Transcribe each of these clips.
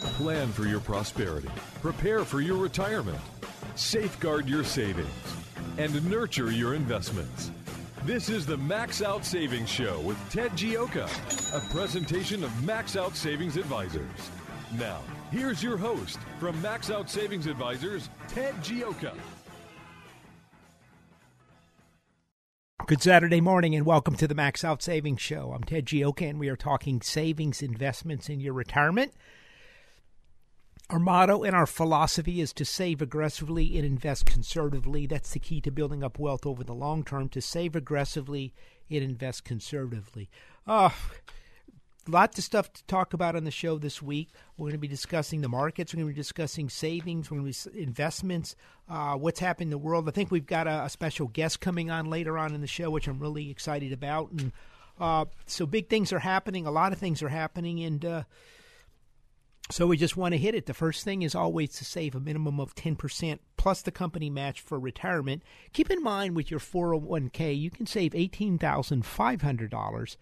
Plan for your prosperity. Prepare for your retirement. Safeguard your savings. And nurture your investments. This is the Max Out Savings Show with Ted Gioka, a presentation of Max Out Savings Advisors. Now, here's your host from Max Out Savings Advisors, Ted Gioka. Good Saturday morning and welcome to the Max Out Savings Show. I'm Ted Gioka and we are talking savings investments in your retirement. Our motto and our philosophy is to save aggressively and invest conservatively. That's the key to building up wealth over the long term, to save aggressively and invest conservatively. Uh, lots of stuff to talk about on the show this week. We're going to be discussing the markets. We're going to be discussing savings. We're going to be investments. Uh, what's happening in the world. I think we've got a, a, special guest coming on later on in the show, which I'm really excited about. And uh, so big things are happening. A lot of things are happening, and uh, so we just want to hit it. The first thing is always to save a minimum of 10% plus the company match for retirement. Keep in mind with your 401k, you can save $18,500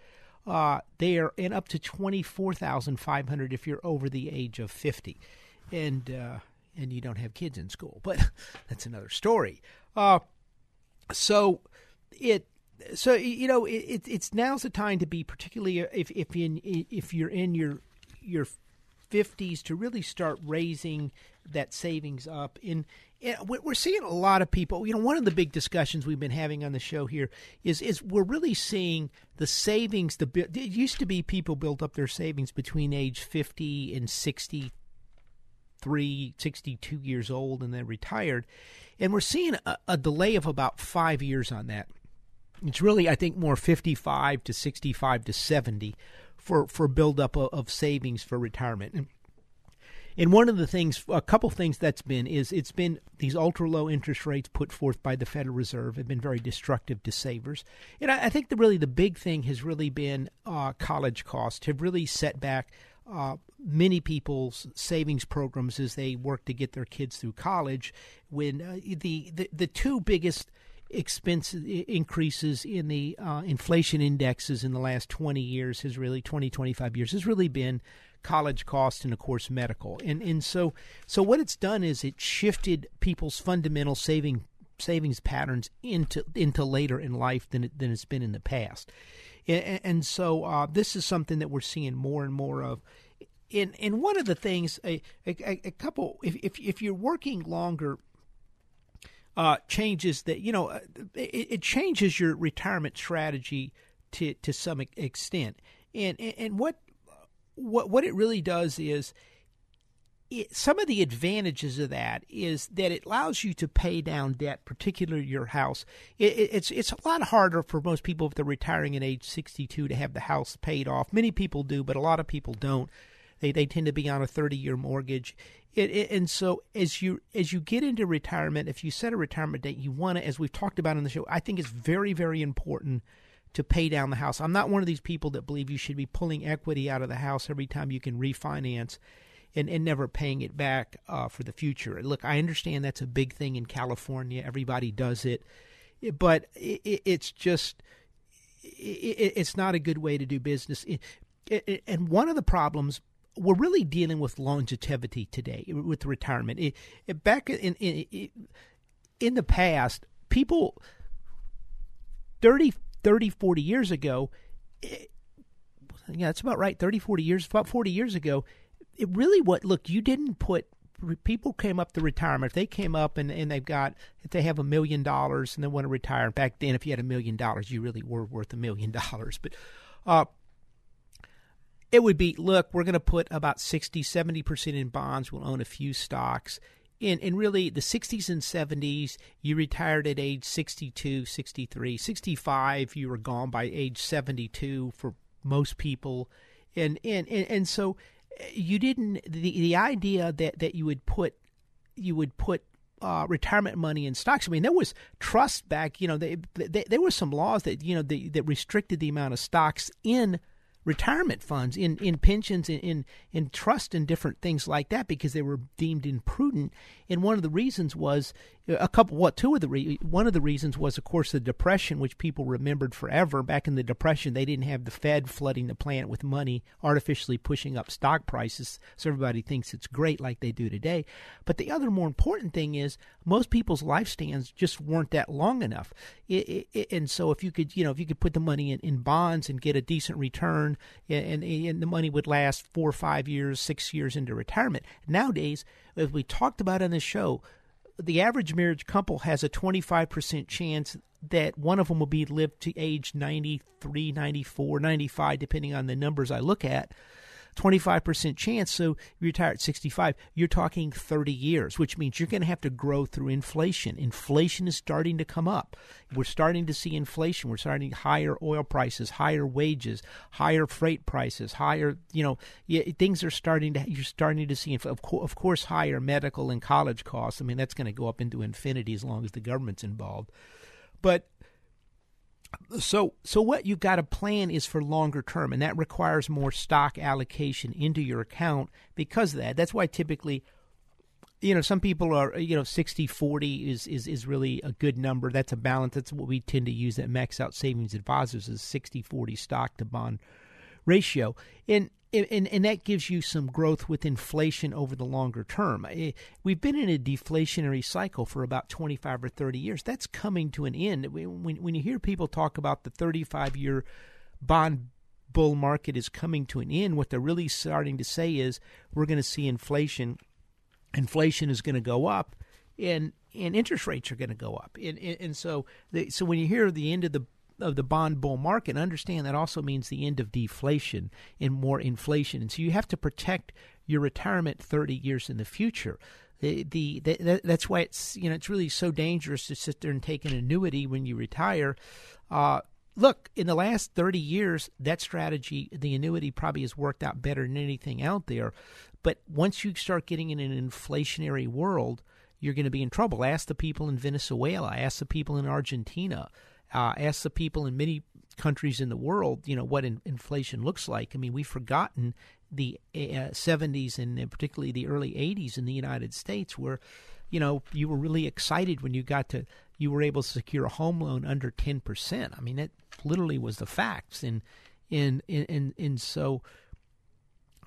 uh, there and up to 24500 if you're over the age of 50 and uh, and you don't have kids in school but that's another story uh, so it so you know it, it's now's the time to be particularly if if in if you're in your your 50s to really start raising that savings up. In, in we're seeing a lot of people. You know, one of the big discussions we've been having on the show here is is we're really seeing the savings. The it used to be people built up their savings between age 50 and 63, 62 years old, and then retired, and we're seeing a, a delay of about five years on that. It's really, I think, more 55 to 65 to 70 for for buildup of, of savings for retirement. And, and one of the things, a couple things that's been is it's been these ultra low interest rates put forth by the Federal Reserve have been very destructive to savers. And I, I think the really the big thing has really been uh, college costs have really set back uh, many people's savings programs as they work to get their kids through college. When uh, the, the the two biggest expense increases in the uh, inflation indexes in the last 20 years has really 20 25 years has really been college cost and of course medical. And and so so what it's done is it shifted people's fundamental saving savings patterns into into later in life than it, than it's been in the past. And, and so uh, this is something that we're seeing more and more of. And and one of the things a, a, a couple if, if if you're working longer uh, changes that you know uh, it, it, changes your retirement strategy to to some extent, and and what what what it really does is. It, some of the advantages of that is that it allows you to pay down debt, particularly your house. It, it, it's it's a lot harder for most people if they're retiring at age 62 to have the house paid off. Many people do, but a lot of people don't. They they tend to be on a 30 year mortgage. It, it, and so as you as you get into retirement, if you set a retirement date, you want to, as we've talked about in the show, I think it's very very important to pay down the house. I'm not one of these people that believe you should be pulling equity out of the house every time you can refinance. And, and never paying it back uh, for the future. Look, I understand that's a big thing in California. Everybody does it, but it, it's just it's not a good way to do business. And one of the problems we're really dealing with longevity today with retirement. It, it, back in, in in the past, people 30, 30 40 years ago, it, yeah, that's about right. 30, 40 years, about 40 years ago, it really what look, you didn't put people came up to retirement, if they came up and, and they've got, if they have a million dollars and they want to retire, back then, if you had a million dollars, you really were worth a million dollars. But uh, it would be look, we're going to put about 60, 70% in bonds, we'll own a few stocks. In, in really the 60s and 70s, you retired at age 62, 63, 65, you were gone by age 72 for most people. And, and, and, and so you didn't the the idea that that you would put you would put uh, retirement money in stocks. I mean, there was trust back. You know, they, they, there were some laws that you know that restricted the amount of stocks in retirement funds, in, in pensions, in, in, in trust, and different things like that because they were deemed imprudent. And one of the reasons was a couple. What two of the re, one of the reasons was, of course, the depression, which people remembered forever. Back in the depression, they didn't have the Fed flooding the planet with money, artificially pushing up stock prices, so everybody thinks it's great like they do today. But the other more important thing is most people's lifespans just weren't that long enough. It, it, and so if you could, you know, if you could put the money in, in bonds and get a decent return and, and the money would last four or five years, six years into retirement. Nowadays, as we talked about on the show, the average marriage couple has a 25% chance that one of them will be lived to age 93, 94, 95, depending on the numbers I look at. 25% chance. So you retire at 65, you're talking 30 years, which means you're going to have to grow through inflation. Inflation is starting to come up. We're starting to see inflation. We're starting higher oil prices, higher wages, higher freight prices, higher, you know, yeah, things are starting to, you're starting to see, of, co- of course, higher medical and college costs. I mean, that's going to go up into infinity as long as the government's involved. But so so what you've got to plan is for longer term and that requires more stock allocation into your account because of that. That's why typically you know some people are you know 60 40 is is is really a good number. That's a balance. That's what we tend to use at max out savings advisors is 60 40 stock to bond ratio. And and, and that gives you some growth with inflation over the longer term. We've been in a deflationary cycle for about 25 or 30 years. That's coming to an end. When, when you hear people talk about the 35 year bond bull market is coming to an end, what they're really starting to say is we're going to see inflation. Inflation is going to go up, and and interest rates are going to go up. And, and, and so, the, so when you hear the end of the of the bond bull market. Understand that also means the end of deflation and more inflation. And so you have to protect your retirement 30 years in the future. The, the, the, that's why it's you know it's really so dangerous to sit there and take an annuity when you retire. Uh, look, in the last 30 years, that strategy, the annuity probably has worked out better than anything out there. But once you start getting in an inflationary world, you're going to be in trouble. Ask the people in Venezuela, ask the people in Argentina, uh, ask the people in many countries in the world, you know, what in, inflation looks like. I mean, we've forgotten the uh, 70s and particularly the early 80s in the United States, where, you know, you were really excited when you got to you were able to secure a home loan under 10%. I mean, that literally was the facts, and and and and so.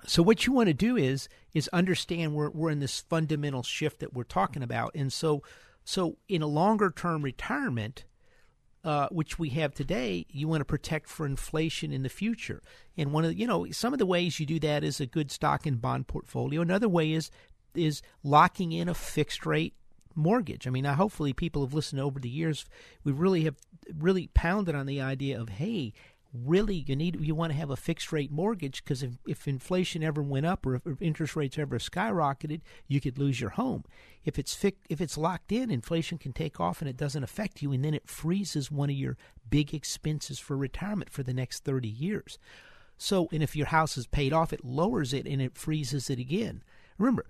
So what you want to do is is understand we're we're in this fundamental shift that we're talking about, and so so in a longer term retirement, uh, which we have today, you want to protect for inflation in the future. And one of the, you know some of the ways you do that is a good stock and bond portfolio. Another way is is locking in a fixed rate mortgage. I mean, now hopefully people have listened over the years. We really have really pounded on the idea of hey, really you need you want to have a fixed rate mortgage because if, if inflation ever went up or if, if, interest rates ever skyrocketed you could lose your home. If it's fi- if it's locked in inflation can take off and it doesn't affect you and then it freezes one of your big expenses for retirement for the next 30 years. So and if your house is paid off it lowers it and it freezes it again. Remember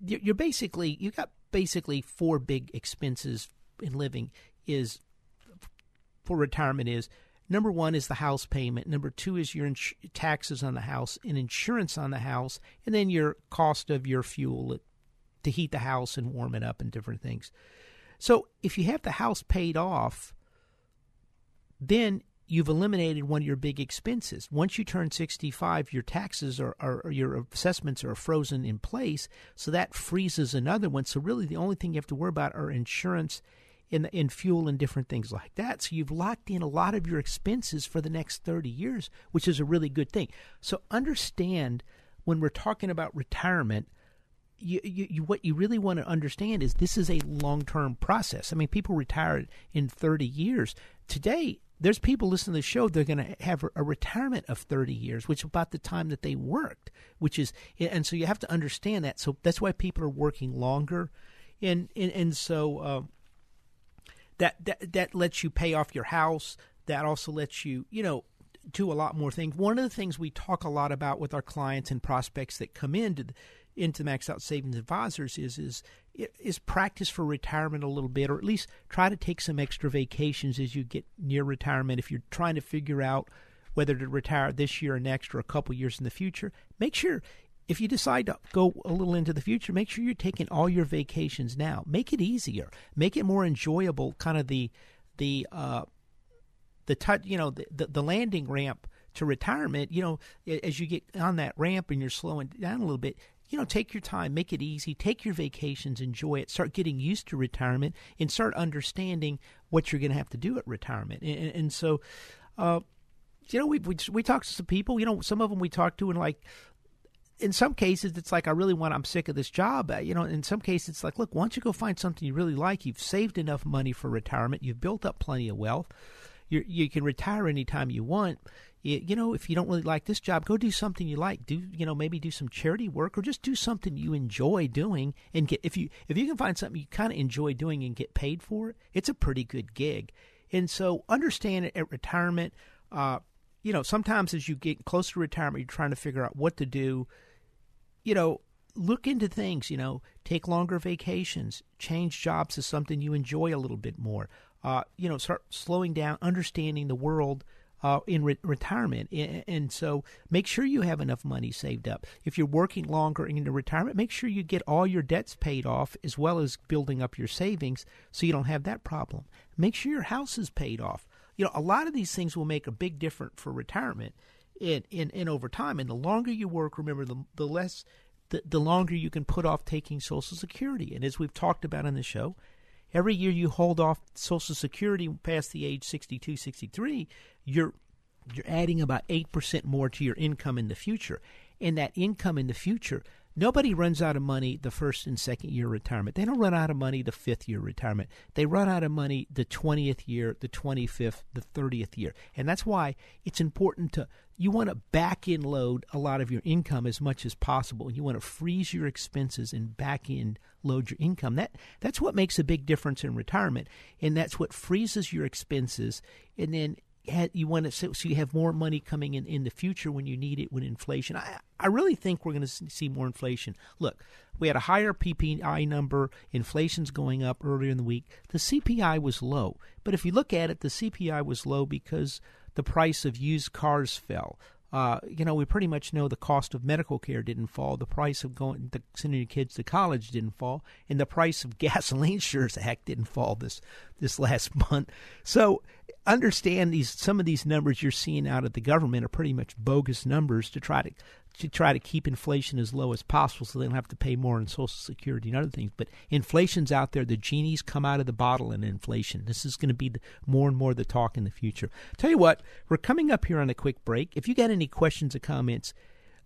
you're basically you got basically four big expenses in living is for retirement is Number one is the house payment. Number two is your ins- taxes on the house and insurance on the house, and then your cost of your fuel to heat the house and warm it up and different things. So if you have the house paid off, then you've eliminated one of your big expenses. Once you turn 65, your taxes are, are, or your assessments are frozen in place, so that freezes another one. So really the only thing you have to worry about are insurance in in fuel and different things like that. So you've locked in a lot of your expenses for the next 30 years, which is a really good thing. So understand when we're talking about retirement, you, you, you, what you really want to understand is this is a long term process. I mean, people retire in 30 years. Today, there's people listening to the show, they're going to have a retirement of 30 years, which is about the time that they worked, which is, and so you have to understand that. So that's why people are working longer. And, and, and so, um, that, that, that lets you pay off your house. That also lets you, you know, do a lot more things. One of the things we talk a lot about with our clients and prospects that come into into Max Out Savings Advisors is is is practice for retirement a little bit, or at least try to take some extra vacations as you get near retirement. If you're trying to figure out whether to retire this year or next, or a couple years in the future, make sure if you decide to go a little into the future, make sure you're taking all your vacations now. Make it easier, make it more enjoyable. Kind of the the uh, the touch, you know, the, the, the landing ramp to retirement. You know, as you get on that ramp and you're slowing down a little bit, you know, take your time, make it easy, take your vacations, enjoy it, start getting used to retirement, and start understanding what you're going to have to do at retirement. And, and so, uh, you know, we, we we talk to some people. You know, some of them we talked to, and like, in some cases, it's like I really want. I'm sick of this job. Uh, you know, in some cases, it's like, look, once you go find something you really like? You've saved enough money for retirement. You've built up plenty of wealth. You you can retire anytime you want you know, if you don't really like this job, go do something you like. Do you know maybe do some charity work or just do something you enjoy doing and get if you if you can find something you kind of enjoy doing and get paid for it, it's a pretty good gig. And so understand it at retirement. Uh, you know, sometimes as you get close to retirement, you're trying to figure out what to do. You know, look into things. You know, take longer vacations, change jobs to something you enjoy a little bit more. Uh, you know, start slowing down, understanding the world uh, in re- retirement. And so make sure you have enough money saved up. If you're working longer into retirement, make sure you get all your debts paid off as well as building up your savings so you don't have that problem. Make sure your house is paid off. You know, a lot of these things will make a big difference for retirement in, in, in over time. And the longer you work, remember, the, the less the, the longer you can put off taking Social Security. And as we've talked about on the show, every year you hold off Social Security past the age 62, 63, you're you're adding about 8% more to your income in the future. And that income in the future, nobody runs out of money the first and second year retirement. They don't run out of money the fifth year retirement. They run out of money the 20th year, the 25th, the 30th year. And that's why it's important to you want to back in load a lot of your income as much as possible. and You want to freeze your expenses and back in load your income. That that's what makes a big difference in retirement, and that's what freezes your expenses. And then you want to so you have more money coming in in the future when you need it when inflation. I I really think we're going to see more inflation. Look, we had a higher PPI number. Inflation's going up earlier in the week. The CPI was low, but if you look at it, the CPI was low because the price of used cars fell. Uh, you know, we pretty much know the cost of medical care didn't fall, the price of going the, sending your kids to college didn't fall, and the price of gasoline sure as heck didn't fall this this last month. So understand these some of these numbers you're seeing out of the government are pretty much bogus numbers to try to to try to keep inflation as low as possible so they don't have to pay more on social security and other things. But inflation's out there. The genie's come out of the bottle in inflation. This is going to be the, more and more the talk in the future. Tell you what we're coming up here on a quick break. If you got any questions or comments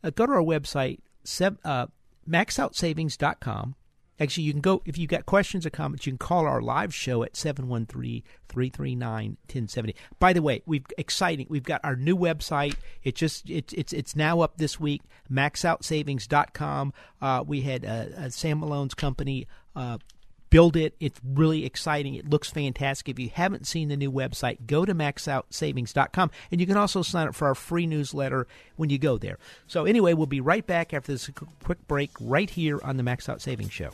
uh, go to our website uh, maxoutsavings.com Actually, you can go, if you've got questions or comments, you can call our live show at 713 339 1070. By the way, we've exciting. We've got our new website. It just it's it's it's now up this week. MaxOutSavings.com. Uh, we had uh, Sam Malone's company. Uh, build it. It's really exciting. It looks fantastic. If you haven't seen the new website, go to maxoutsavings.com. And you can also sign up for our free newsletter when you go there. So, anyway, we'll be right back after this quick break right here on the Max Out Savings Show.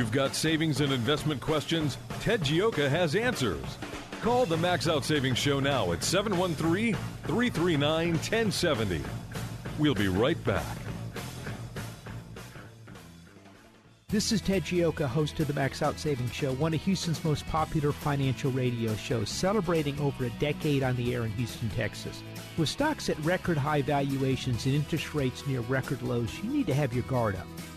You've got savings and investment questions, Ted Gioka has answers. Call the Max Out Savings Show now at 713 339 1070. We'll be right back. This is Ted Gioka, host of the Max Out Savings Show, one of Houston's most popular financial radio shows, celebrating over a decade on the air in Houston, Texas. With stocks at record high valuations and interest rates near record lows, you need to have your guard up.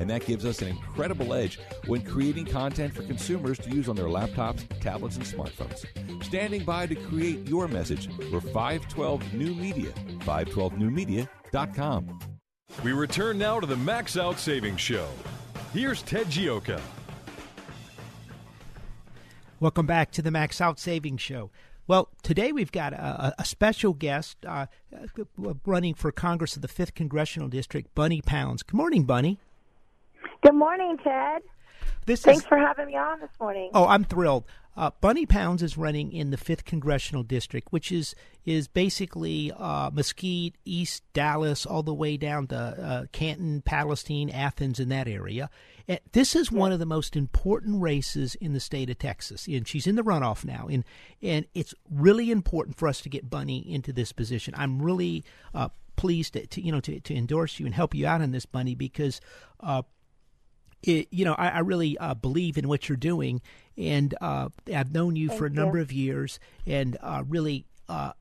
And that gives us an incredible edge when creating content for consumers to use on their laptops, tablets, and smartphones. Standing by to create your message, we're 512 New Media. 512newmedia.com. We return now to the Max Out Savings Show. Here's Ted Gioka. Welcome back to the Max Out Savings Show. Well, today we've got a, a special guest uh, running for Congress of the 5th Congressional District, Bunny Pounds. Good morning, Bunny. Good morning, Ted. This Thanks is, for having me on this morning. Oh, I'm thrilled. Uh, Bunny Pounds is running in the fifth congressional district, which is is basically uh, Mesquite, East Dallas, all the way down to uh, Canton, Palestine, Athens, in that area. And this is one of the most important races in the state of Texas, and she's in the runoff now. and And it's really important for us to get Bunny into this position. I'm really uh, pleased to, to, you know to, to endorse you and help you out on this, Bunny, because. It, you know, I, I really uh, believe in what you're doing, and uh, I've known you Thank for a number you. of years, and uh, really, uh,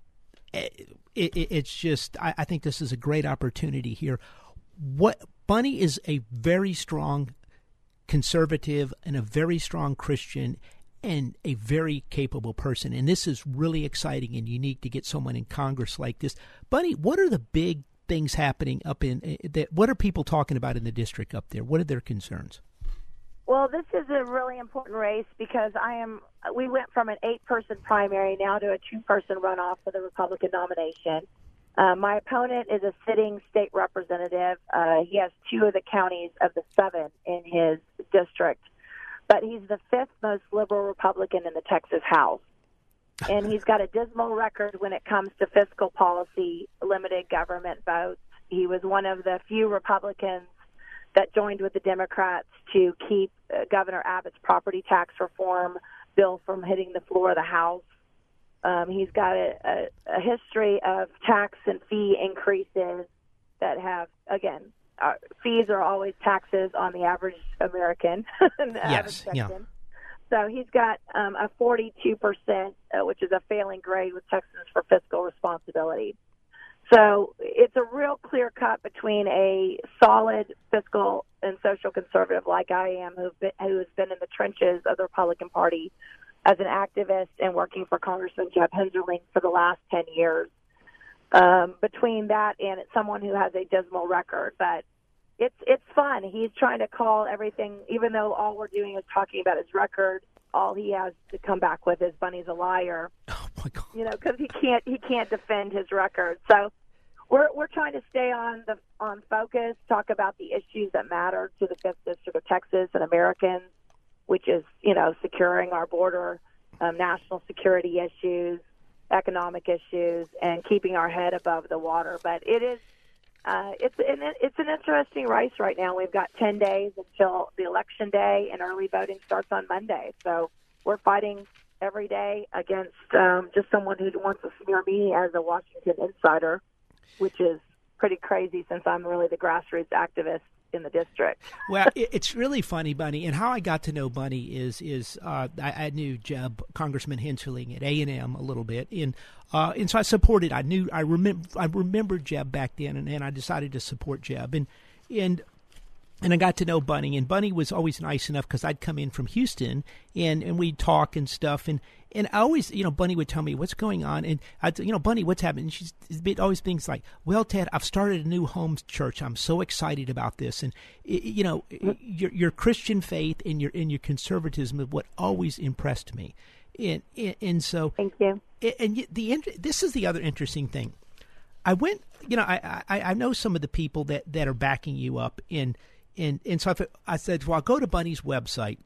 it, it, it's just I, I think this is a great opportunity here. What Bunny is a very strong conservative and a very strong Christian and a very capable person. And this is really exciting and unique to get someone in Congress like this. Bunny, what are the big things happening up in eh, that? What are people talking about in the district up there? What are their concerns? Well, this is a really important race because I am. We went from an eight-person primary now to a two-person runoff for the Republican nomination. Uh, my opponent is a sitting state representative. Uh, he has two of the counties of the seven in his district, but he's the fifth most liberal Republican in the Texas House. And he's got a dismal record when it comes to fiscal policy, limited government votes. He was one of the few Republicans that joined with the Democrats to keep uh, Governor Abbott's property tax reform bill from hitting the floor of the House. Um, he's got a, a, a history of tax and fee increases that have, again, uh, fees are always taxes on the average American. Yes, average yeah. So he's got um, a 42%, uh, which is a failing grade with Texans for fiscal responsibility. So it's a real clear cut between a solid fiscal and social conservative like I am, been, who has been in the trenches of the Republican Party as an activist and working for Congressman Jeb Hensarling for the last 10 years. Um, between that and someone who has a dismal record, but it's it's fun. He's trying to call everything, even though all we're doing is talking about his record. All he has to come back with is Bunny's a liar Oh my God! you know, because he can't he can't defend his record. So we're we're trying to stay on the on focus, talk about the issues that matter to the fifth district of Texas and Americans, which is you know securing our border, um, national security issues, economic issues and keeping our head above the water. But it is uh, it's an, it's an interesting race right now. We've got 10 days until the election day, and early voting starts on Monday. So we're fighting every day against um, just someone who wants to smear me as a Washington insider, which is pretty crazy since I'm really the grassroots activist in the district. well, it's really funny, Bunny. And how I got to know Bunny is is uh, I, I, knew Jeb Congressman Hensarling at A and M a little bit, and uh, and so I supported. I knew I remember I remembered Jeb back then, and, and I decided to support Jeb. And and and I got to know Bunny, and Bunny was always nice enough because I'd come in from Houston, and and we'd talk and stuff, and and I always, you know, Bunny would tell me what's going on, and I, you know, Bunny, what's happening? And she's always things like, "Well, Ted, I've started a new home church. I'm so excited about this." And you know, your your Christian faith and your and your conservatism is what always impressed me, and and, and so thank you. And the this is the other interesting thing. I went, you know, I, I I know some of the people that that are backing you up in. And, and so I, I said, well, I'll go to Bunny's website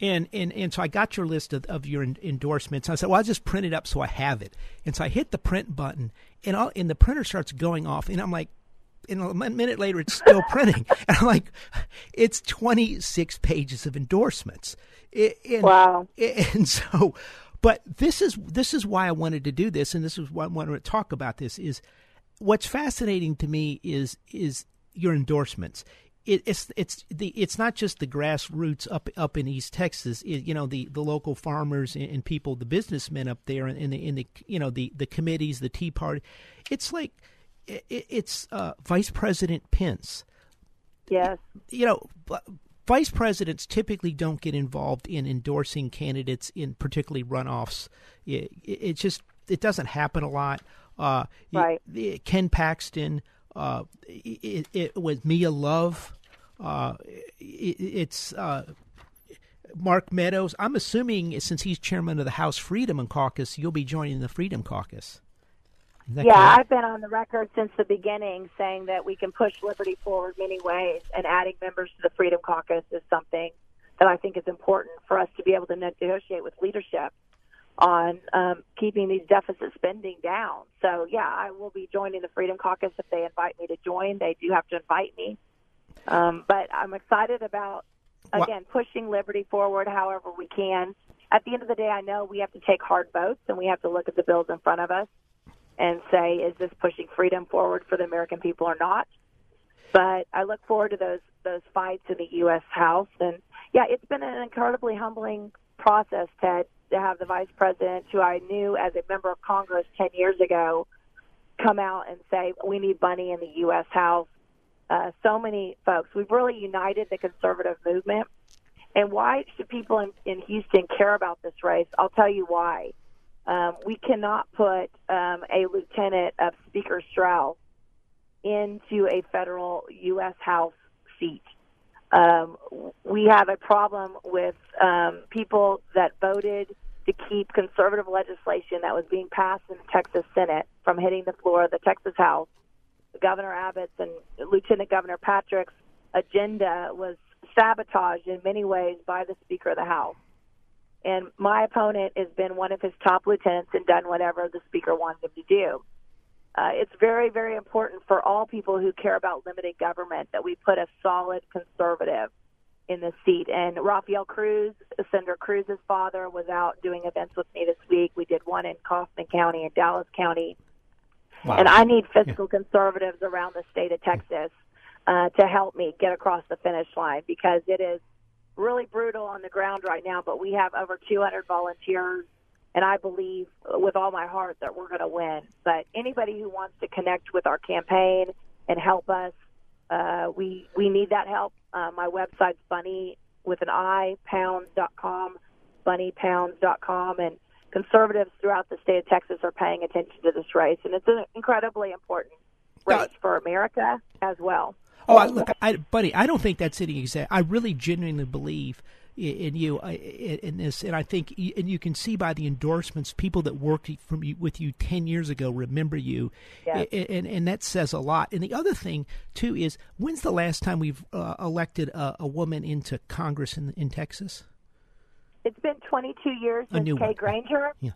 and, and, and so I got your list of, of your endorsements. I said, well, I'll just print it up so I have it. And so I hit the print button, and, and the printer starts going off. And I'm like, and a minute later, it's still printing. And I'm like, it's 26 pages of endorsements. And, wow. And so, but this is this is why I wanted to do this, and this is why I wanted to talk about this. Is what's fascinating to me is is your endorsements it, it's it's the it's not just the grassroots up up in East Texas. It, you know the, the local farmers and, and, people, the businessmen up there, and in the in the you know the the committees, the Tea Party. It's like it, it's uh, Vice President Pence. Yes. You know, vice presidents typically don't get involved in endorsing candidates in particularly runoffs. It, it just it doesn't happen a lot. Uh, right. Ken Paxton. Uh, it, it, was Mia Love. Uh, it, it's uh, Mark Meadows. I'm assuming since he's chairman of the House Freedom and Caucus, you'll be joining the Freedom Caucus. Yeah, correct? I've been on the record since the beginning saying that we can push liberty forward many ways, and adding members to the Freedom Caucus is something that I think is important for us to be able to negotiate with leadership on um, keeping these deficit spending down. So, yeah, I will be joining the Freedom Caucus if they invite me to join. They do have to invite me. Um, but I'm excited about, again, pushing liberty forward however we can. At the end of the day, I know we have to take hard votes and we have to look at the bills in front of us and say, is this pushing freedom forward for the American people or not? But I look forward to those those fights in the U.S. House, and yeah, it's been an incredibly humbling process, Ted, to have the vice president, who I knew as a member of Congress 10 years ago, come out and say, we need Bunny in the U.S. House. Uh, so many folks. We've really united the conservative movement. And why should people in, in Houston care about this race? I'll tell you why. Um, we cannot put um, a lieutenant of Speaker Straus into a federal U.S. House seat. Um, we have a problem with um, people that voted to keep conservative legislation that was being passed in the Texas Senate from hitting the floor of the Texas House. Governor Abbott's and Lieutenant Governor Patrick's agenda was sabotaged in many ways by the Speaker of the House. And my opponent has been one of his top lieutenants and done whatever the Speaker wanted him to do. Uh, it's very, very important for all people who care about limited government that we put a solid conservative in the seat. And Rafael Cruz, Senator Cruz's father, was out doing events with me this week. We did one in Kaufman County and Dallas County. Wow. And I need fiscal yeah. conservatives around the state of Texas uh, to help me get across the finish line because it is really brutal on the ground right now. But we have over 200 volunteers and I believe with all my heart that we're going to win. But anybody who wants to connect with our campaign and help us, uh, we we need that help. Uh, my website's bunny with an i pounds.com, bunnypounds.com, and conservatives throughout the state of Texas are paying attention to this race, and it's an incredibly important race for America as well. Oh, I, look, I, buddy, I don't think that's any exact. I really genuinely believe in you in this, and I think, and you can see by the endorsements, people that worked from you, with you ten years ago remember you, yes. and and that says a lot. And the other thing too is, when's the last time we've uh, elected a, a, woman into Congress in in Texas? It's been 22 years since Kay Granger. Yeah.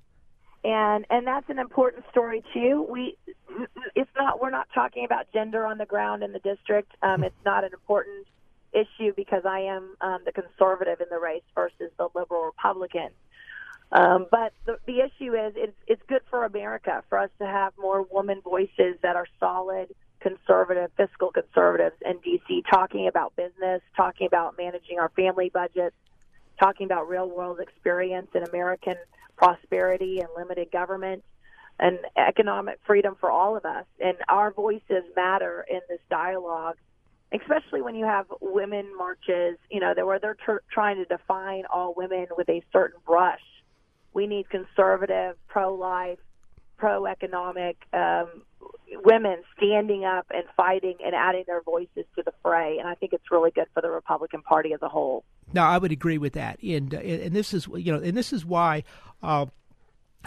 and and that's an important story too. We it's not we're not talking about gender on the ground in the district. Um, it's not an important issue because I am um, the conservative in the race versus the liberal Republican. Um, but the, the issue is it's, it's good for America for us to have more woman voices that are solid, conservative, fiscal conservatives in D.C. talking about business, talking about managing our family budgets, talking about real world experience and American prosperity and limited government and economic freedom for all of us. And our voices matter in this dialogue, especially when you have women marches, you know, where they're ter- trying to define all women with a certain brush. We need conservative, pro life, pro economic um, women standing up and fighting and adding their voices to the fray. And I think it's really good for the Republican Party as a whole. No, I would agree with that, and uh, and this is you know, and this is why. Uh,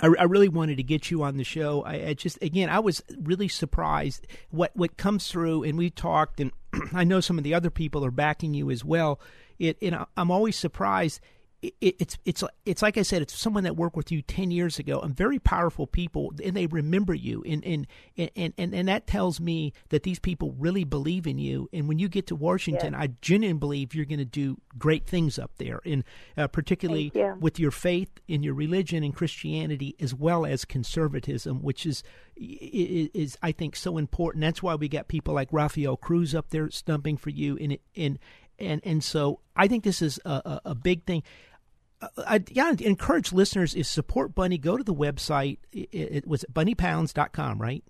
I, I, really wanted to get you on the show. I, I, just, again, I was really surprised what what comes through, and we talked, and I know some of the other people are backing you as well. It, and I'm always surprised it, it's it's it's like I said, it's someone that worked with you ten years ago, and very powerful people, and they remember you, and and and and, and that tells me that these people really believe in you. And when you get to Washington, I genuinely believe you're going to do great things up there, and uh, particularly you. with your faith in your religion and Christianity, as well as conservatism, which is is I think so important. That's why we got people like Rafael Cruz up there stumping for you, and and and and so I think this is a, a, a big thing. I yeah, encourage listeners is support Bunny. Go to the website. It, it was bunnypounds.com, right?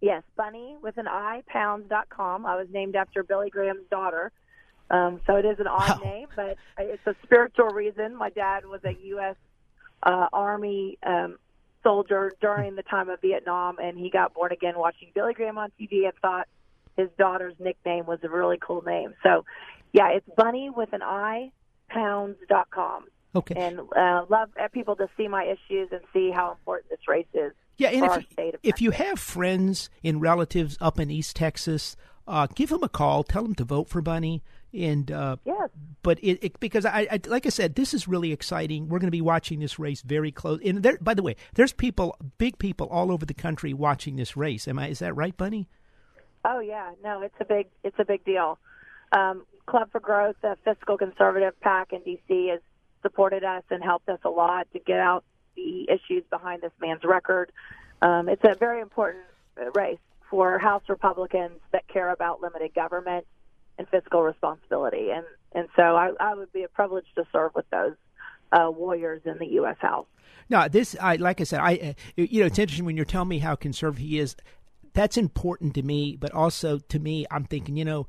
Yes, Bunny with an I pounds.com. I was named after Billy Graham's daughter. Um, so it is an odd wow. name, but it's a spiritual reason. My dad was a U.S. Uh, Army um, soldier during the time of Vietnam, and he got born again watching Billy Graham on TV and thought his daughter's nickname was a really cool name. So, yeah, it's Bunny with an I pounds.com. Okay. And uh, love people to see my issues and see how important this race is. Yeah, and if, you, if you have friends and relatives up in East Texas, uh, give them a call. Tell them to vote for Bunny. And uh, yes. but it, it because I, I, like I said, this is really exciting. We're going to be watching this race very close. And there, by the way, there's people, big people all over the country watching this race. Am I? Is that right, Bunny? Oh yeah, no, it's a big, it's a big deal. Um, Club for Growth, the fiscal conservative PAC in D.C., has supported us and helped us a lot to get out the issues behind this man's record. Um, it's a very important race for House Republicans that care about limited government and fiscal responsibility, and and so I, I would be a privilege to serve with those uh, warriors in the U.S. House. No, this I like I said, I uh, you know it's interesting when you're telling me how conservative he is. That's important to me, but also to me, I'm thinking, you know,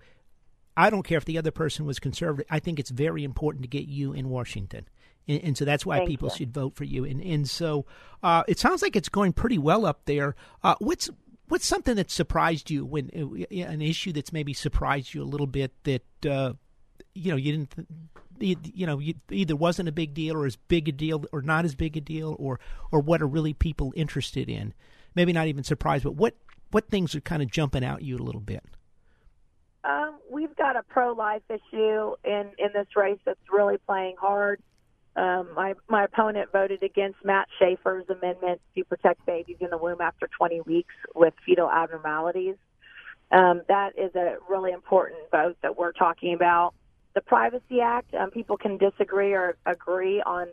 I don't care if the other person was conservative. I think it's very important to get you in Washington. And, and so that's why Thank people you. should vote for you. And and so uh, it sounds like it's going pretty well up there. Uh, what's what's something that surprised you when uh, an issue that's maybe surprised you a little bit that uh, you know you didn't you know you, either wasn't a big deal or as big a deal or not as big a deal or or what are really people interested in? Maybe not even surprised, but what what things are kind of jumping out at you a little bit? Um, we've got a pro-life issue in in this race that's really playing hard. Um, my my opponent voted against Matt Schaefer's amendment to protect babies in the womb after 20 weeks with fetal abnormalities. Um, that is a really important vote that we're talking about. The Privacy Act, um, people can disagree or agree on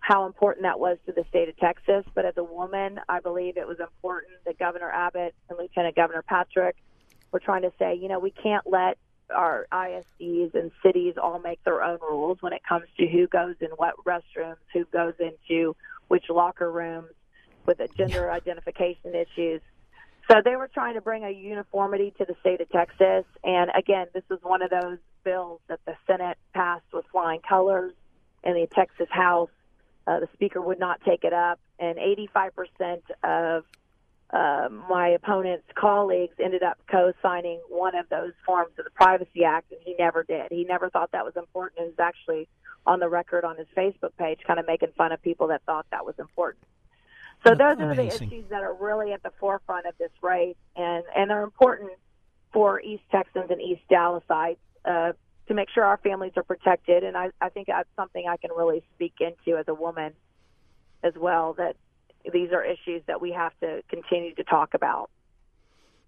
how important that was to the state of Texas, but as a woman, I believe it was important that Governor Abbott and Lieutenant Governor Patrick we're trying to say, you know, we can't let our ISDs and cities all make their own rules when it comes to who goes in what restrooms, who goes into which locker rooms with the gender identification issues. So they were trying to bring a uniformity to the state of Texas. And again, this was one of those bills that the Senate passed with flying colors in the Texas House. Uh, the speaker would not take it up, and 85% of uh, my opponent's colleagues ended up co-signing one of those forms of the Privacy Act, and he never did. He never thought that was important. It was actually on the record on his Facebook page, kind of making fun of people that thought that was important. So those are the issues that are really at the forefront of this race, and and are important for East Texans and East Dallasites uh, to make sure our families are protected. And I, I think that's something I can really speak into as a woman as well. That these are issues that we have to continue to talk about.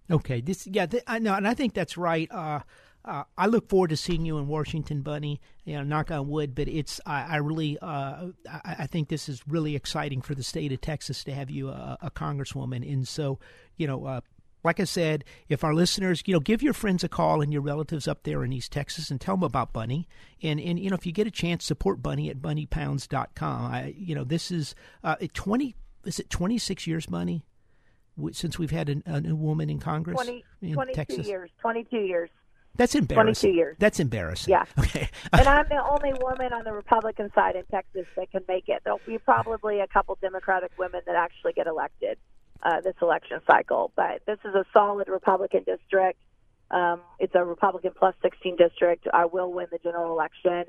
Okay, this yeah, th- I know, and I think that's right. Uh, uh, I look forward to seeing you in Washington, Bunny. You know, knock on wood, but it's I, I really uh, I, I, think this is really exciting for the state of Texas to have you a, a congresswoman, and so you know. Uh, like I said, if our listeners, you know, give your friends a call and your relatives up there in East Texas and tell them about Bunny. And, and you know, if you get a chance, support Bunny at bunnypounds.com. I, you know, this is uh, 20, is it 26 years, money, since we've had a, a new woman in Congress 20, in 22 Texas? years, 22 years. That's embarrassing. 22 years. That's embarrassing. Yeah. Okay. and I'm the only woman on the Republican side in Texas that can make it. There'll be probably a couple Democratic women that actually get elected uh, this election cycle, but this is a solid Republican district. Um, it's a Republican plus 16 district. I will win the general election.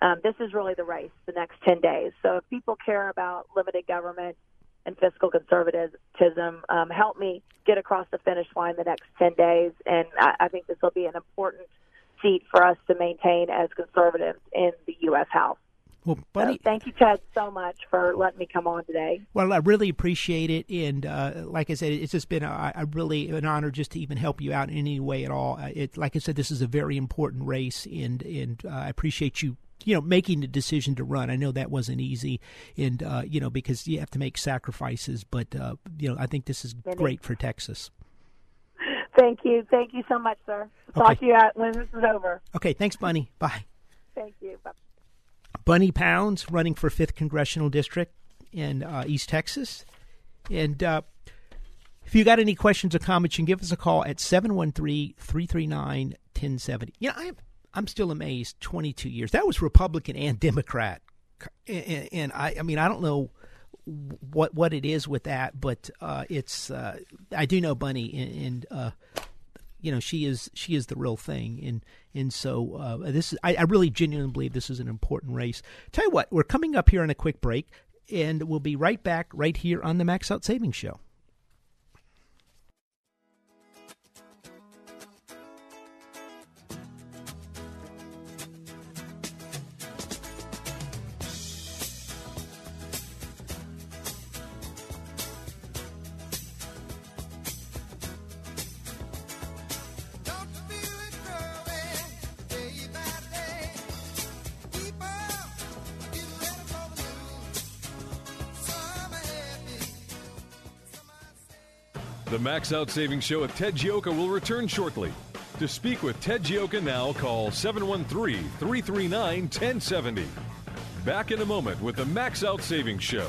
Um, this is really the race the next 10 days. So if people care about limited government and fiscal conservatism, um, help me get across the finish line the next 10 days. And I, I think this will be an important seat for us to maintain as conservatives in the U.S. House. Well, Bunny, so thank you, Ted, so much for letting me come on today. Well, I really appreciate it, and uh, like I said, it's just been a, a, really an honor just to even help you out in any way at all. Uh, it, like I said, this is a very important race, and and uh, I appreciate you you know making the decision to run. I know that wasn't easy, and uh, you know because you have to make sacrifices. But uh, you know I think this is great for Texas. Thank you, thank you so much, sir. Okay. Talk to you out when this is over. Okay, thanks, Bunny. Bye. Thank you. Bye. Bunny Pounds running for fifth congressional district in uh, East Texas, and. Uh, if you got any questions or comments, you can give us a call at 713-339-1070. You know, I'm I'm still amazed. Twenty two years. That was Republican and Democrat, and, and, I I mean I don't know what what it is with that, but uh, it's uh, I do know Bunny and. and uh, you know she is she is the real thing and and so uh, this is I, I really genuinely believe this is an important race tell you what we're coming up here on a quick break and we'll be right back right here on the max out savings show The Max Out Savings Show with Ted Gioka will return shortly. To speak with Ted Gioka now, call 713 339 1070. Back in a moment with the Max Out Savings Show.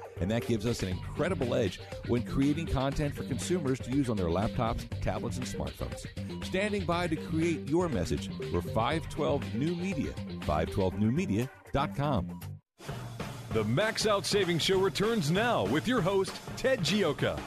And that gives us an incredible edge when creating content for consumers to use on their laptops, tablets, and smartphones. Standing by to create your message, we're 512 New Media, 512newmedia.com. The Max Out Savings Show returns now with your host, Ted Gioka.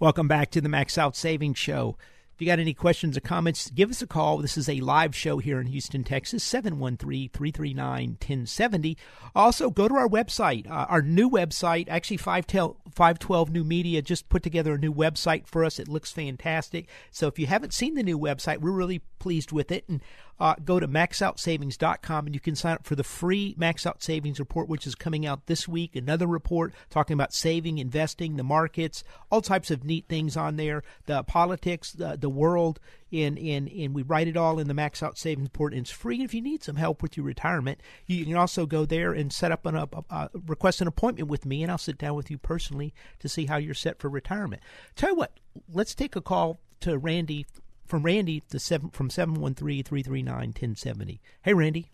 Welcome back to the Max Out Savings Show. If you got any questions or comments, give us a call. This is a live show here in Houston, Texas, 713 339 1070. Also, go to our website, uh, our new website. Actually, 512 New Media just put together a new website for us. It looks fantastic. So if you haven't seen the new website, we're really pleased with it. And uh, go to maxoutsavings.com and you can sign up for the free Max Out Savings report, which is coming out this week. Another report talking about saving, investing, the markets, all types of neat things on there, the politics, the, the world. In, in, in we write it all in the Max Out Savings report, and it's free. If you need some help with your retirement, you can also go there and set up an uh, uh, request an appointment with me, and I'll sit down with you personally to see how you're set for retirement. Tell you what, let's take a call to Randy from Randy to seven from seven one three three three nine ten seventy. Hey, Randy.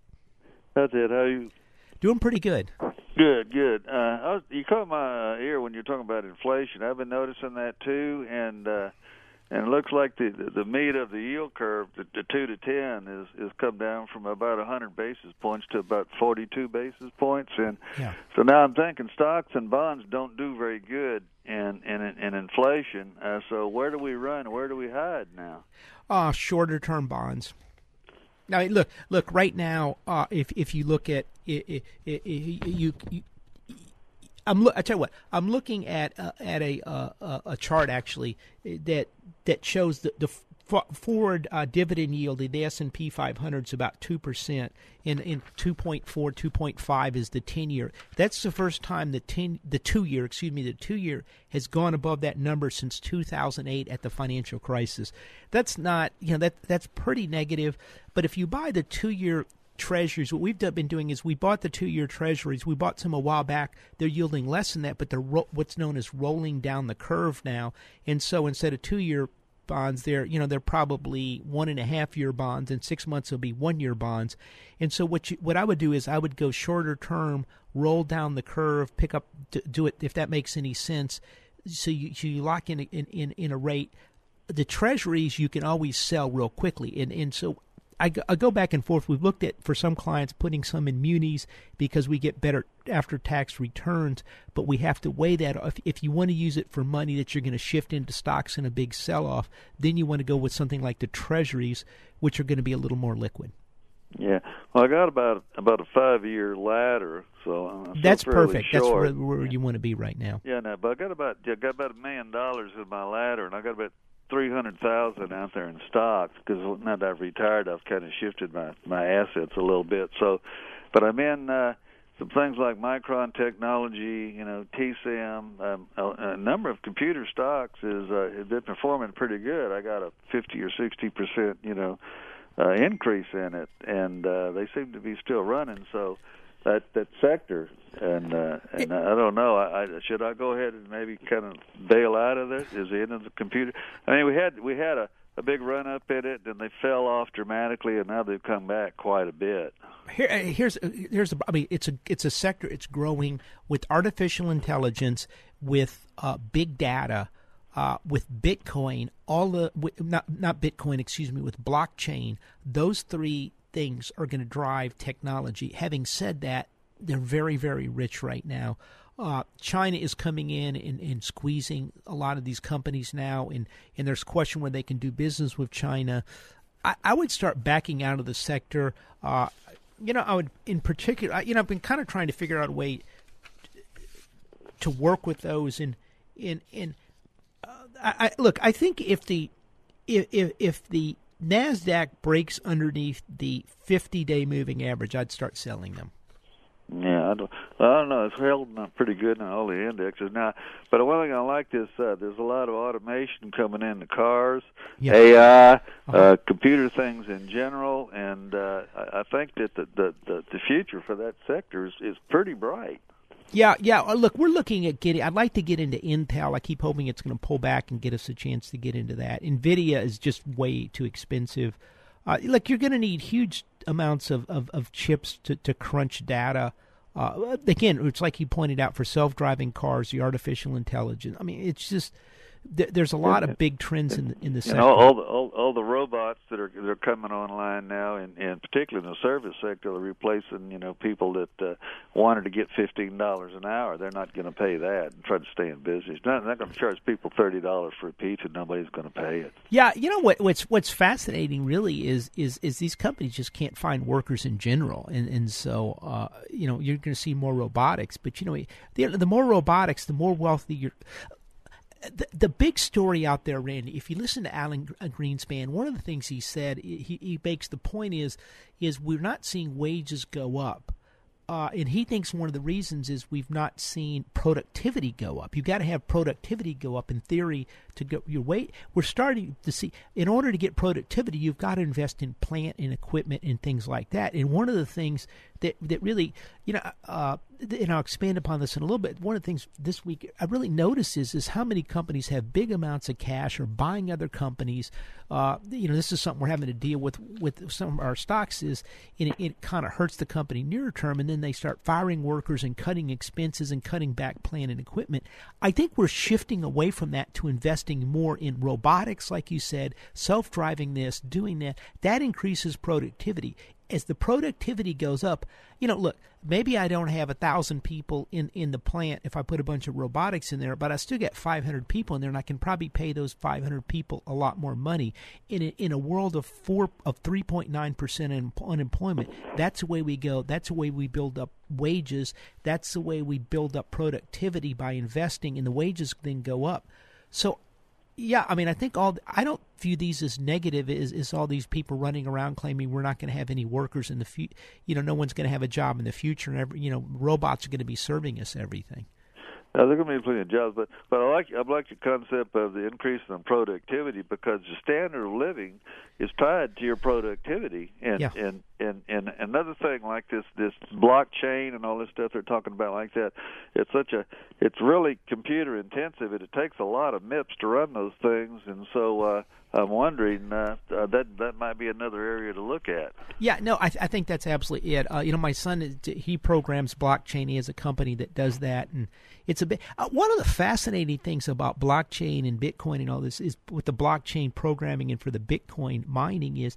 That's it. How you? Doing pretty good. Good, good. Uh, I was, you caught my ear when you're talking about inflation. I've been noticing that too, and uh, and it looks like the the meat of the yield curve, the, the two to ten, is is come down from about a 100 basis points to about 42 basis points, and yeah. so now I'm thinking stocks and bonds don't do very good in in, in inflation. Uh, so where do we run? Where do we hide now? Uh, shorter term bonds. Now look, look right now. Uh, if if you look at it, it, it, you, you I'm look. I tell you what. I'm looking at uh, at a uh, a chart actually that that shows the the forward uh, dividend yield in the S&P 500 is about 2% and in 2.4 2.5 is the 10 year that's the first time the 10 the 2 year excuse me the 2 year has gone above that number since 2008 at the financial crisis that's not you know that that's pretty negative but if you buy the 2 year treasuries. What we've been doing is we bought the two-year treasuries. We bought some a while back. They're yielding less than that, but they're ro- what's known as rolling down the curve now. And so instead of two-year bonds, they're you know they're probably one and a half year bonds, and six months will be one-year bonds. And so what you, what I would do is I would go shorter term, roll down the curve, pick up, do it if that makes any sense. So you so you lock in in in, in a rate the treasuries you can always sell real quickly and and so I, I go back and forth. We've looked at for some clients putting some in munis because we get better after tax returns, but we have to weigh that. If, if you want to use it for money that you're going to shift into stocks in a big sell off, then you want to go with something like the treasuries, which are going to be a little more liquid. Yeah, well, I got about about a five year ladder, so I'm that's perfect. Short. That's where, where, you want to be right now. Yeah, no, but I got about I got about a million dollars in my ladder, and I got about three hundred thousand out there in stocks because now that I've retired, I've kind of shifted my my assets a little bit. So, but I'm in uh, some things like Micron Technology, you know, TSIM, um, a, a number of computer stocks is uh, have been performing pretty good. I got a fifty or sixty percent, you know, uh, increase in it, and uh, they seem to be still running. So that that sector. And uh, and I don't know. I, I should I go ahead and maybe kind of bail out of this? Is the end of the computer? I mean, we had we had a a big run up in it, and they fell off dramatically, and now they've come back quite a bit. Here, uh, here's here's the. I mean, it's a it's a sector. It's growing with artificial intelligence, with uh, big data, uh, with Bitcoin. All the not not Bitcoin, excuse me, with blockchain. Those three things are going to drive technology. Having said that, they're very, very rich right now. Uh, China is coming in and, and, squeezing a lot of these companies now, and, and there's question where they can do business with China. I, I would start backing out of the sector. Uh, you know, I would, in particular, you know, I've been kind of trying to figure out a way to work with those. And, in, in, uh, I, I, look, I think if the, if, if, if the Nasdaq breaks underneath the 50-day moving average, I'd start selling them. Yeah, I don't, I don't know. It's held pretty good in all the indexes now. But one thing I like is uh, there's a lot of automation coming in the cars, yeah. AI, uh-huh. uh, computer things in general, and uh, I, I think that the, the the the future for that sector is, is pretty bright. Yeah, yeah. Uh, look, we're looking at getting. I'd like to get into Intel. I keep hoping it's going to pull back and get us a chance to get into that. Nvidia is just way too expensive. Uh, look, you're going to need huge amounts of, of, of chips to, to crunch data Uh, again, it's like you pointed out for self-driving cars, the artificial intelligence. I mean, it's just there's a lot of big trends in the, in the sector. know, all the all, all the robots that are that are coming online now, and, and particularly in the service sector, are replacing you know people that uh, wanted to get fifteen dollars an hour. They're not going to pay that and try to stay in business. They're not, not going to charge people thirty dollars for a pizza. Nobody's going to pay it. Yeah, you know what? What's what's fascinating really is is is these companies just can't find workers in general, and and so uh, you know you're going to see more robotics. But you know the the more robotics, the more wealthy you're the, the big story out there, Randy, if you listen to Alan Greenspan, one of the things he said, he, he makes the point is, is we're not seeing wages go up. Uh, and he thinks one of the reasons is we've not seen productivity go up. You've got to have productivity go up in theory to go your weight. We're starting to see in order to get productivity, you've got to invest in plant and equipment and things like that. And one of the things that that really, you know, uh, and I'll expand upon this in a little bit. One of the things this week I really noticed is is how many companies have big amounts of cash or buying other companies. Uh, you know, this is something we're having to deal with with some of our stocks. Is it, it kind of hurts the company near term, and then they start firing workers and cutting expenses and cutting back plant and equipment. I think we're shifting away from that to investing more in robotics, like you said, self driving this, doing that. That increases productivity as the productivity goes up, you know, look, maybe I don't have a thousand people in in the plant if I put a bunch of robotics in there, but I still get 500 people in there, and I can probably pay those 500 people a lot more money in a, in a world of four of 3.9 percent unemployment. That's the way we go. That's the way we build up wages. That's the way we build up productivity by investing, and the wages then go up. So yeah, I mean, I think all I don't view these as negative. Is is all these people running around claiming we're not going to have any workers in the future? You know, no one's going to have a job in the future, and every, you know, robots are going to be serving us everything. Now, there are going to be plenty of jobs, but but I like I like the concept of the increase in productivity because the standard of living is tied to your productivity, and yeah. and and and another thing like this this blockchain and all this stuff they're talking about like that, it's such a it's really computer intensive, and it takes a lot of MIPS to run those things, and so. uh I'm wondering uh, uh, that that might be another area to look at. Yeah, no, I, th- I think that's absolutely it. Uh, you know, my son he programs blockchain. He has a company that does that, and it's a bit. Uh, one of the fascinating things about blockchain and Bitcoin and all this is with the blockchain programming and for the Bitcoin mining is,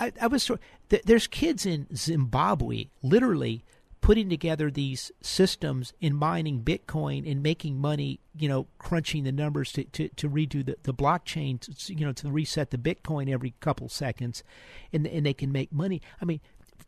I, I was th- there's kids in Zimbabwe literally putting together these systems in mining Bitcoin and making money, you know, crunching the numbers to, to, to redo the, the blockchain, to, you know, to reset the Bitcoin every couple seconds, and and they can make money. I mean,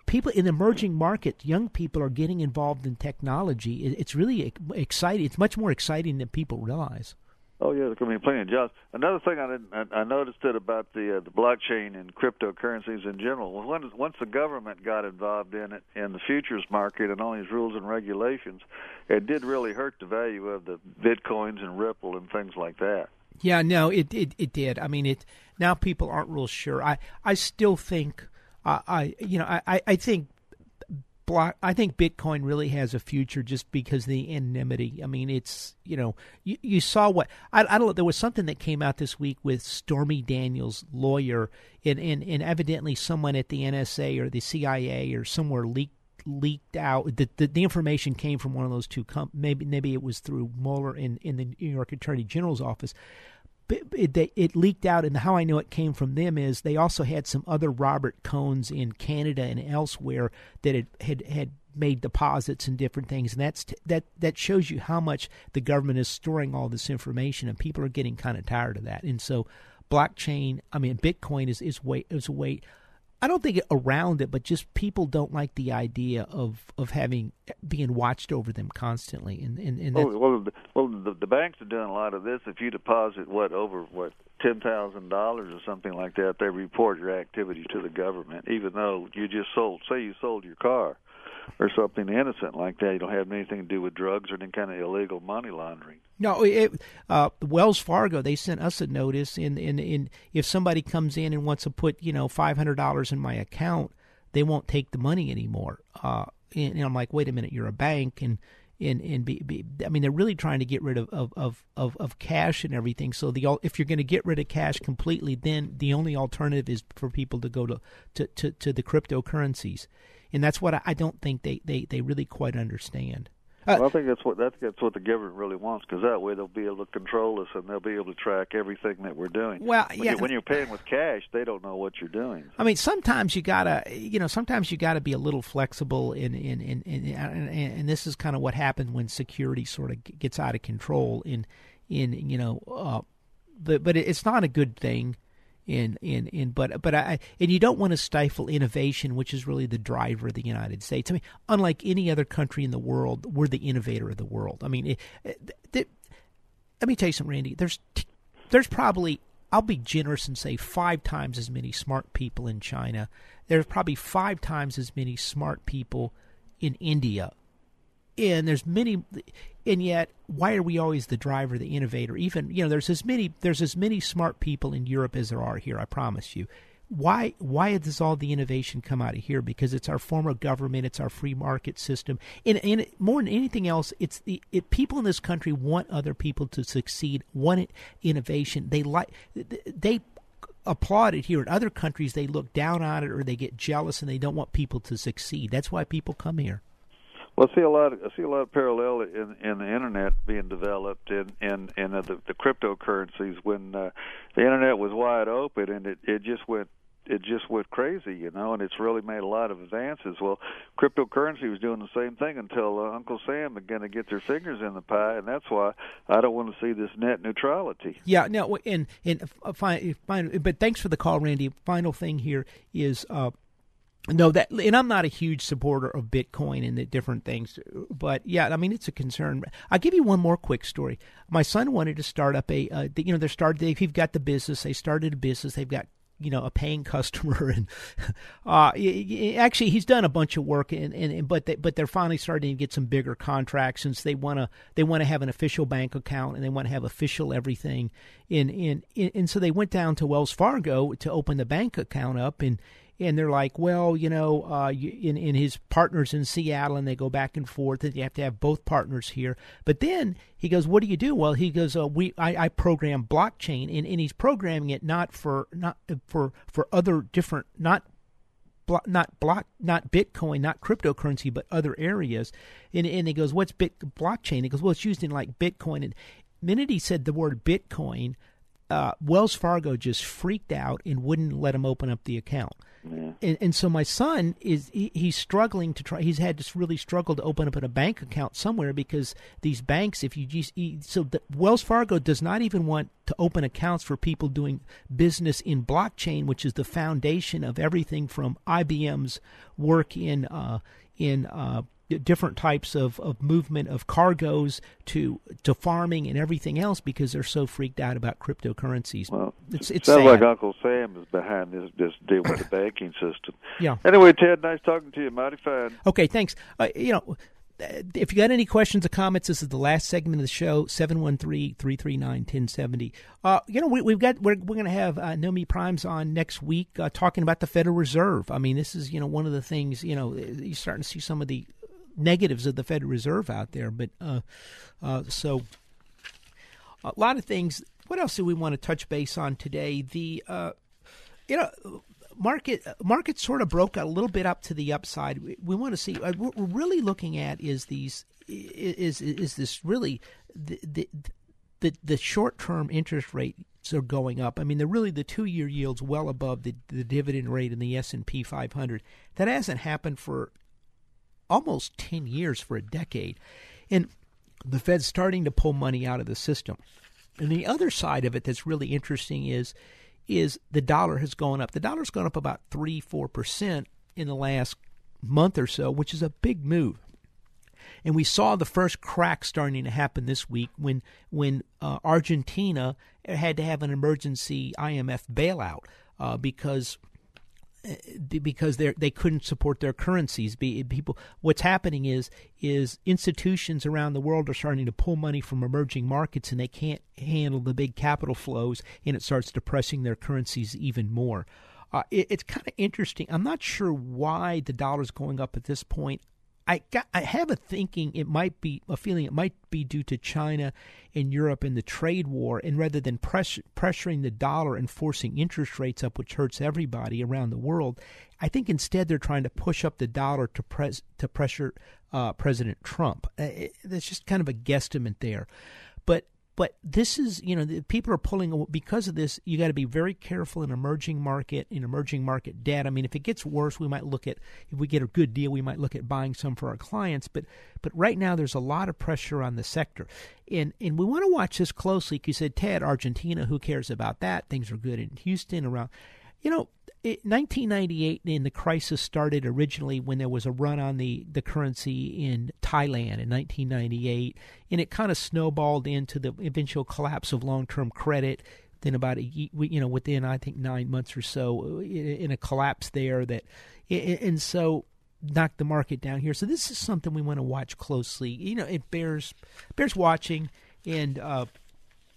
people in emerging markets, young people are getting involved in technology. It's really exciting. It's much more exciting than people realize. Oh yeah, there's going to be plenty of jobs. Another thing I didn't, I noticed it about the uh, the blockchain and cryptocurrencies in general. Once once the government got involved in it in the futures market and all these rules and regulations, it did really hurt the value of the bitcoins and Ripple and things like that. Yeah, no, it it, it did. I mean, it now people aren't real sure. I I still think. Uh, I you know I I think block I think Bitcoin really has a future just because of the anonymity. I mean, it's you know you, you saw what I, I don't know. There was something that came out this week with Stormy Daniels' lawyer, and and, and evidently someone at the NSA or the CIA or somewhere leaked leaked out. The, the, the information came from one of those two. Com- maybe maybe it was through Mueller in in the New York Attorney General's office it, it, it, leaked out, and how I know it came from them is they also had some other Robert Cohns in Canada and elsewhere that had had, had made deposits and different things, and that's that that shows you how much the government is storing all this information, and people are getting kind of tired of that, and so blockchain, I mean Bitcoin is is way is a way I don't think around it, but just people don't like the idea of of having being watched over them constantly. And and, and oh, well, well, the, the banks are doing a lot of this. If you deposit what over what ten thousand dollars or something like that, they report your activity to the government, even though you just sold. Say you sold your car or something innocent like that. You don't have anything to do with drugs or any kind of illegal money laundering. No, it, uh, Wells Fargo they sent us a notice in, in in if somebody comes in and wants to put you know five hundred dollars in my account, they won't take the money anymore. Uh, and, and I'm like, wait a minute, you're a bank, and in in be, be, I mean they're really trying to get rid of of, of, of, of cash and everything. So the if you're going to get rid of cash completely, then the only alternative is for people to go to to, to, to the cryptocurrencies, and that's what I, I don't think they, they, they really quite understand. Uh, well, I think that's what that's, that's what the government really wants because that way they'll be able to control us and they'll be able to track everything that we're doing. Well, when yeah. You, when you're paying with cash, they don't know what you're doing. I mean, sometimes you gotta, you know, sometimes you gotta be a little flexible, in in in, in and, and this is kind of what happens when security sort of gets out of control. In in you know, uh, but but it's not a good thing in in in but but I and you don't want to stifle innovation, which is really the driver of the United States. I mean, unlike any other country in the world, we're the innovator of the world. I mean, it, it, let me tell you something, Randy. There's there's probably I'll be generous and say five times as many smart people in China. There's probably five times as many smart people in India and there's many and yet why are we always the driver the innovator? Even you know there's as many there's as many smart people in Europe as there are here I promise you. Why why does all the innovation come out of here? Because it's our form of government it's our free market system. And, and more than anything else it's the it, people in this country want other people to succeed want innovation. They like they applaud it here. In other countries they look down on it or they get jealous and they don't want people to succeed. That's why people come here well, I see a lot. Of, I see a lot of parallel in in the internet being developed in in in the, the cryptocurrencies when uh, the internet was wide open and it it just went it just went crazy, you know, and it's really made a lot of advances. Well, cryptocurrency was doing the same thing until uh, Uncle Sam began to get their fingers in the pie, and that's why I don't want to see this net neutrality. Yeah, no, and and uh, fine, fine, but thanks for the call, Randy. Final thing here is. Uh, no that and i'm not a huge supporter of bitcoin and the different things but yeah i mean it's a concern. I'll give you one more quick story. My son wanted to start up a uh, you know they're started they've got the business they started a business they've got you know a paying customer and uh actually he's done a bunch of work and, and but they, but they're finally starting to get some bigger contracts since they want to they want to have an official bank account and they want to have official everything in in and so they went down to Wells Fargo to open the bank account up and and they're like, well, you know, uh, in in his partners in Seattle, and they go back and forth, and you have to have both partners here. But then he goes, what do you do? Well, he goes, uh, we I, I program blockchain, and, and he's programming it not for not for for other different not not block, not Bitcoin, not cryptocurrency, but other areas. And and he goes, "What's bit blockchain?" He goes, "Well, it's used in like Bitcoin." And minute he said the word Bitcoin, uh, Wells Fargo just freaked out and wouldn't let him open up the account. Yeah. And, and so my son is he, he's struggling to try. He's had to really struggle to open up a bank account somewhere because these banks, if you just so the, Wells Fargo does not even want to open accounts for people doing business in blockchain, which is the foundation of everything from IBM's work in uh, in uh, different types of, of movement of cargoes to to farming and everything else because they're so freaked out about cryptocurrencies. Well, it's, it's sounds sad. like Uncle Sam is behind this this deal with the banking system. Yeah. Anyway, Ted, nice talking to you. Mighty fine. Okay, thanks. Uh, you know. If you got any questions or comments, this is the last segment of the show, 713-339-1070. Uh, you know, we, have got, we're, we're going to have uh, Nomi Prins on next week uh, talking about the Federal Reserve. I mean, this is, you know, one of the things, you know, you're starting to see some of the negatives of the Federal Reserve out there. But uh, uh, so a lot of things. What else do we want to touch base on today? The uh, you know market market sort of broke a little bit up to the upside. We, we want to see uh, what we're really looking at is these is is this really the the the, the short term interest rates are going up. I mean, they're really the two year yields well above the, the dividend rate in the S and P 500. That hasn't happened for almost 10 years for a decade. And the Fed's starting to pull money out of the system. And the other side of it that's really interesting is is the dollar has gone up. The dollar's gone up about 3 4% in the last month or so, which is a big move. And we saw the first crack starting to happen this week when when uh, Argentina had to have an emergency IMF bailout uh, because because they they couldn't support their currencies. People, what's happening is is institutions around the world are starting to pull money from emerging markets, and they can't handle the big capital flows, and it starts depressing their currencies even more. Uh, it, it's kind of interesting. I'm not sure why the dollar's going up at this point. I got, I have a thinking it might be a feeling it might be due to China and Europe and the trade war, and rather than press, pressuring the dollar and forcing interest rates up, which hurts everybody around the world, I think instead they're trying to push up the dollar to press to pressure uh, President Trump. Uh, it, that's just kind of a guesstimate there, but but this is, you know, people are pulling because of this. You got to be very careful in emerging market, in emerging market debt. I mean, if it gets worse, we might look at if we get a good deal, we might look at buying some for our clients. But but right now, there's a lot of pressure on the sector, and and we want to watch this closely. You said Ted, Argentina, who cares about that? Things are good in Houston around. You know, 1998 and the crisis started originally when there was a run on the, the currency in Thailand in 1998, and it kind of snowballed into the eventual collapse of long-term credit. Then about a you know within I think nine months or so, in a collapse there that, and so knocked the market down here. So this is something we want to watch closely. You know, it bears bears watching, and uh,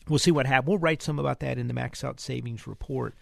we'll see what happens. We'll write some about that in the Max Out Savings report.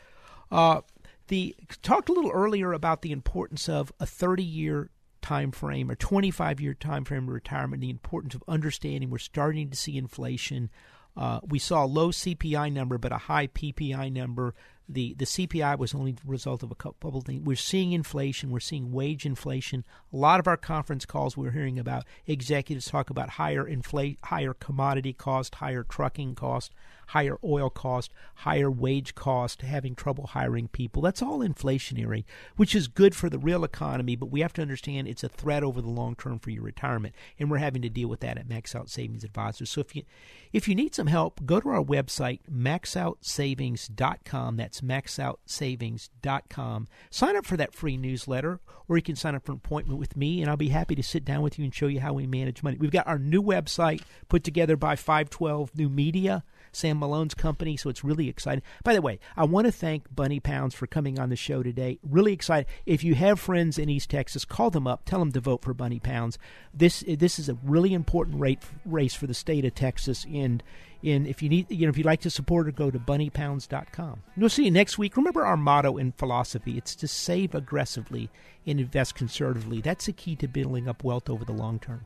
Uh, the talked a little earlier about the importance of a 30 year time frame or 25 year time frame of retirement the importance of understanding we're starting to see inflation uh, we saw a low cpi number but a high ppi number the the CPI was only the result of a couple of things. We're seeing inflation. We're seeing wage inflation. A lot of our conference calls we're hearing about executives talk about higher inflate, higher commodity cost, higher trucking cost, higher oil cost, higher wage cost, having trouble hiring people. That's all inflationary, which is good for the real economy, but we have to understand it's a threat over the long term for your retirement, and we're having to deal with that at Max Out Savings Advisors. So if you if you need some help, go to our website maxoutsavings.com. That's maxoutsavings.com. Sign up for that free newsletter, or you can sign up for an appointment with me, and I'll be happy to sit down with you and show you how we manage money. We've got our new website put together by 512 New Media. Sam Malone's company, so it's really exciting. By the way, I want to thank Bunny Pounds for coming on the show today. Really excited. If you have friends in East Texas, call them up, tell them to vote for Bunny Pounds. This this is a really important rate, race for the state of Texas, and and if you need, you know, if you'd like to support it, go to bunnypounds.com. We'll see you next week. Remember our motto in philosophy: it's to save aggressively and invest conservatively. That's the key to building up wealth over the long term.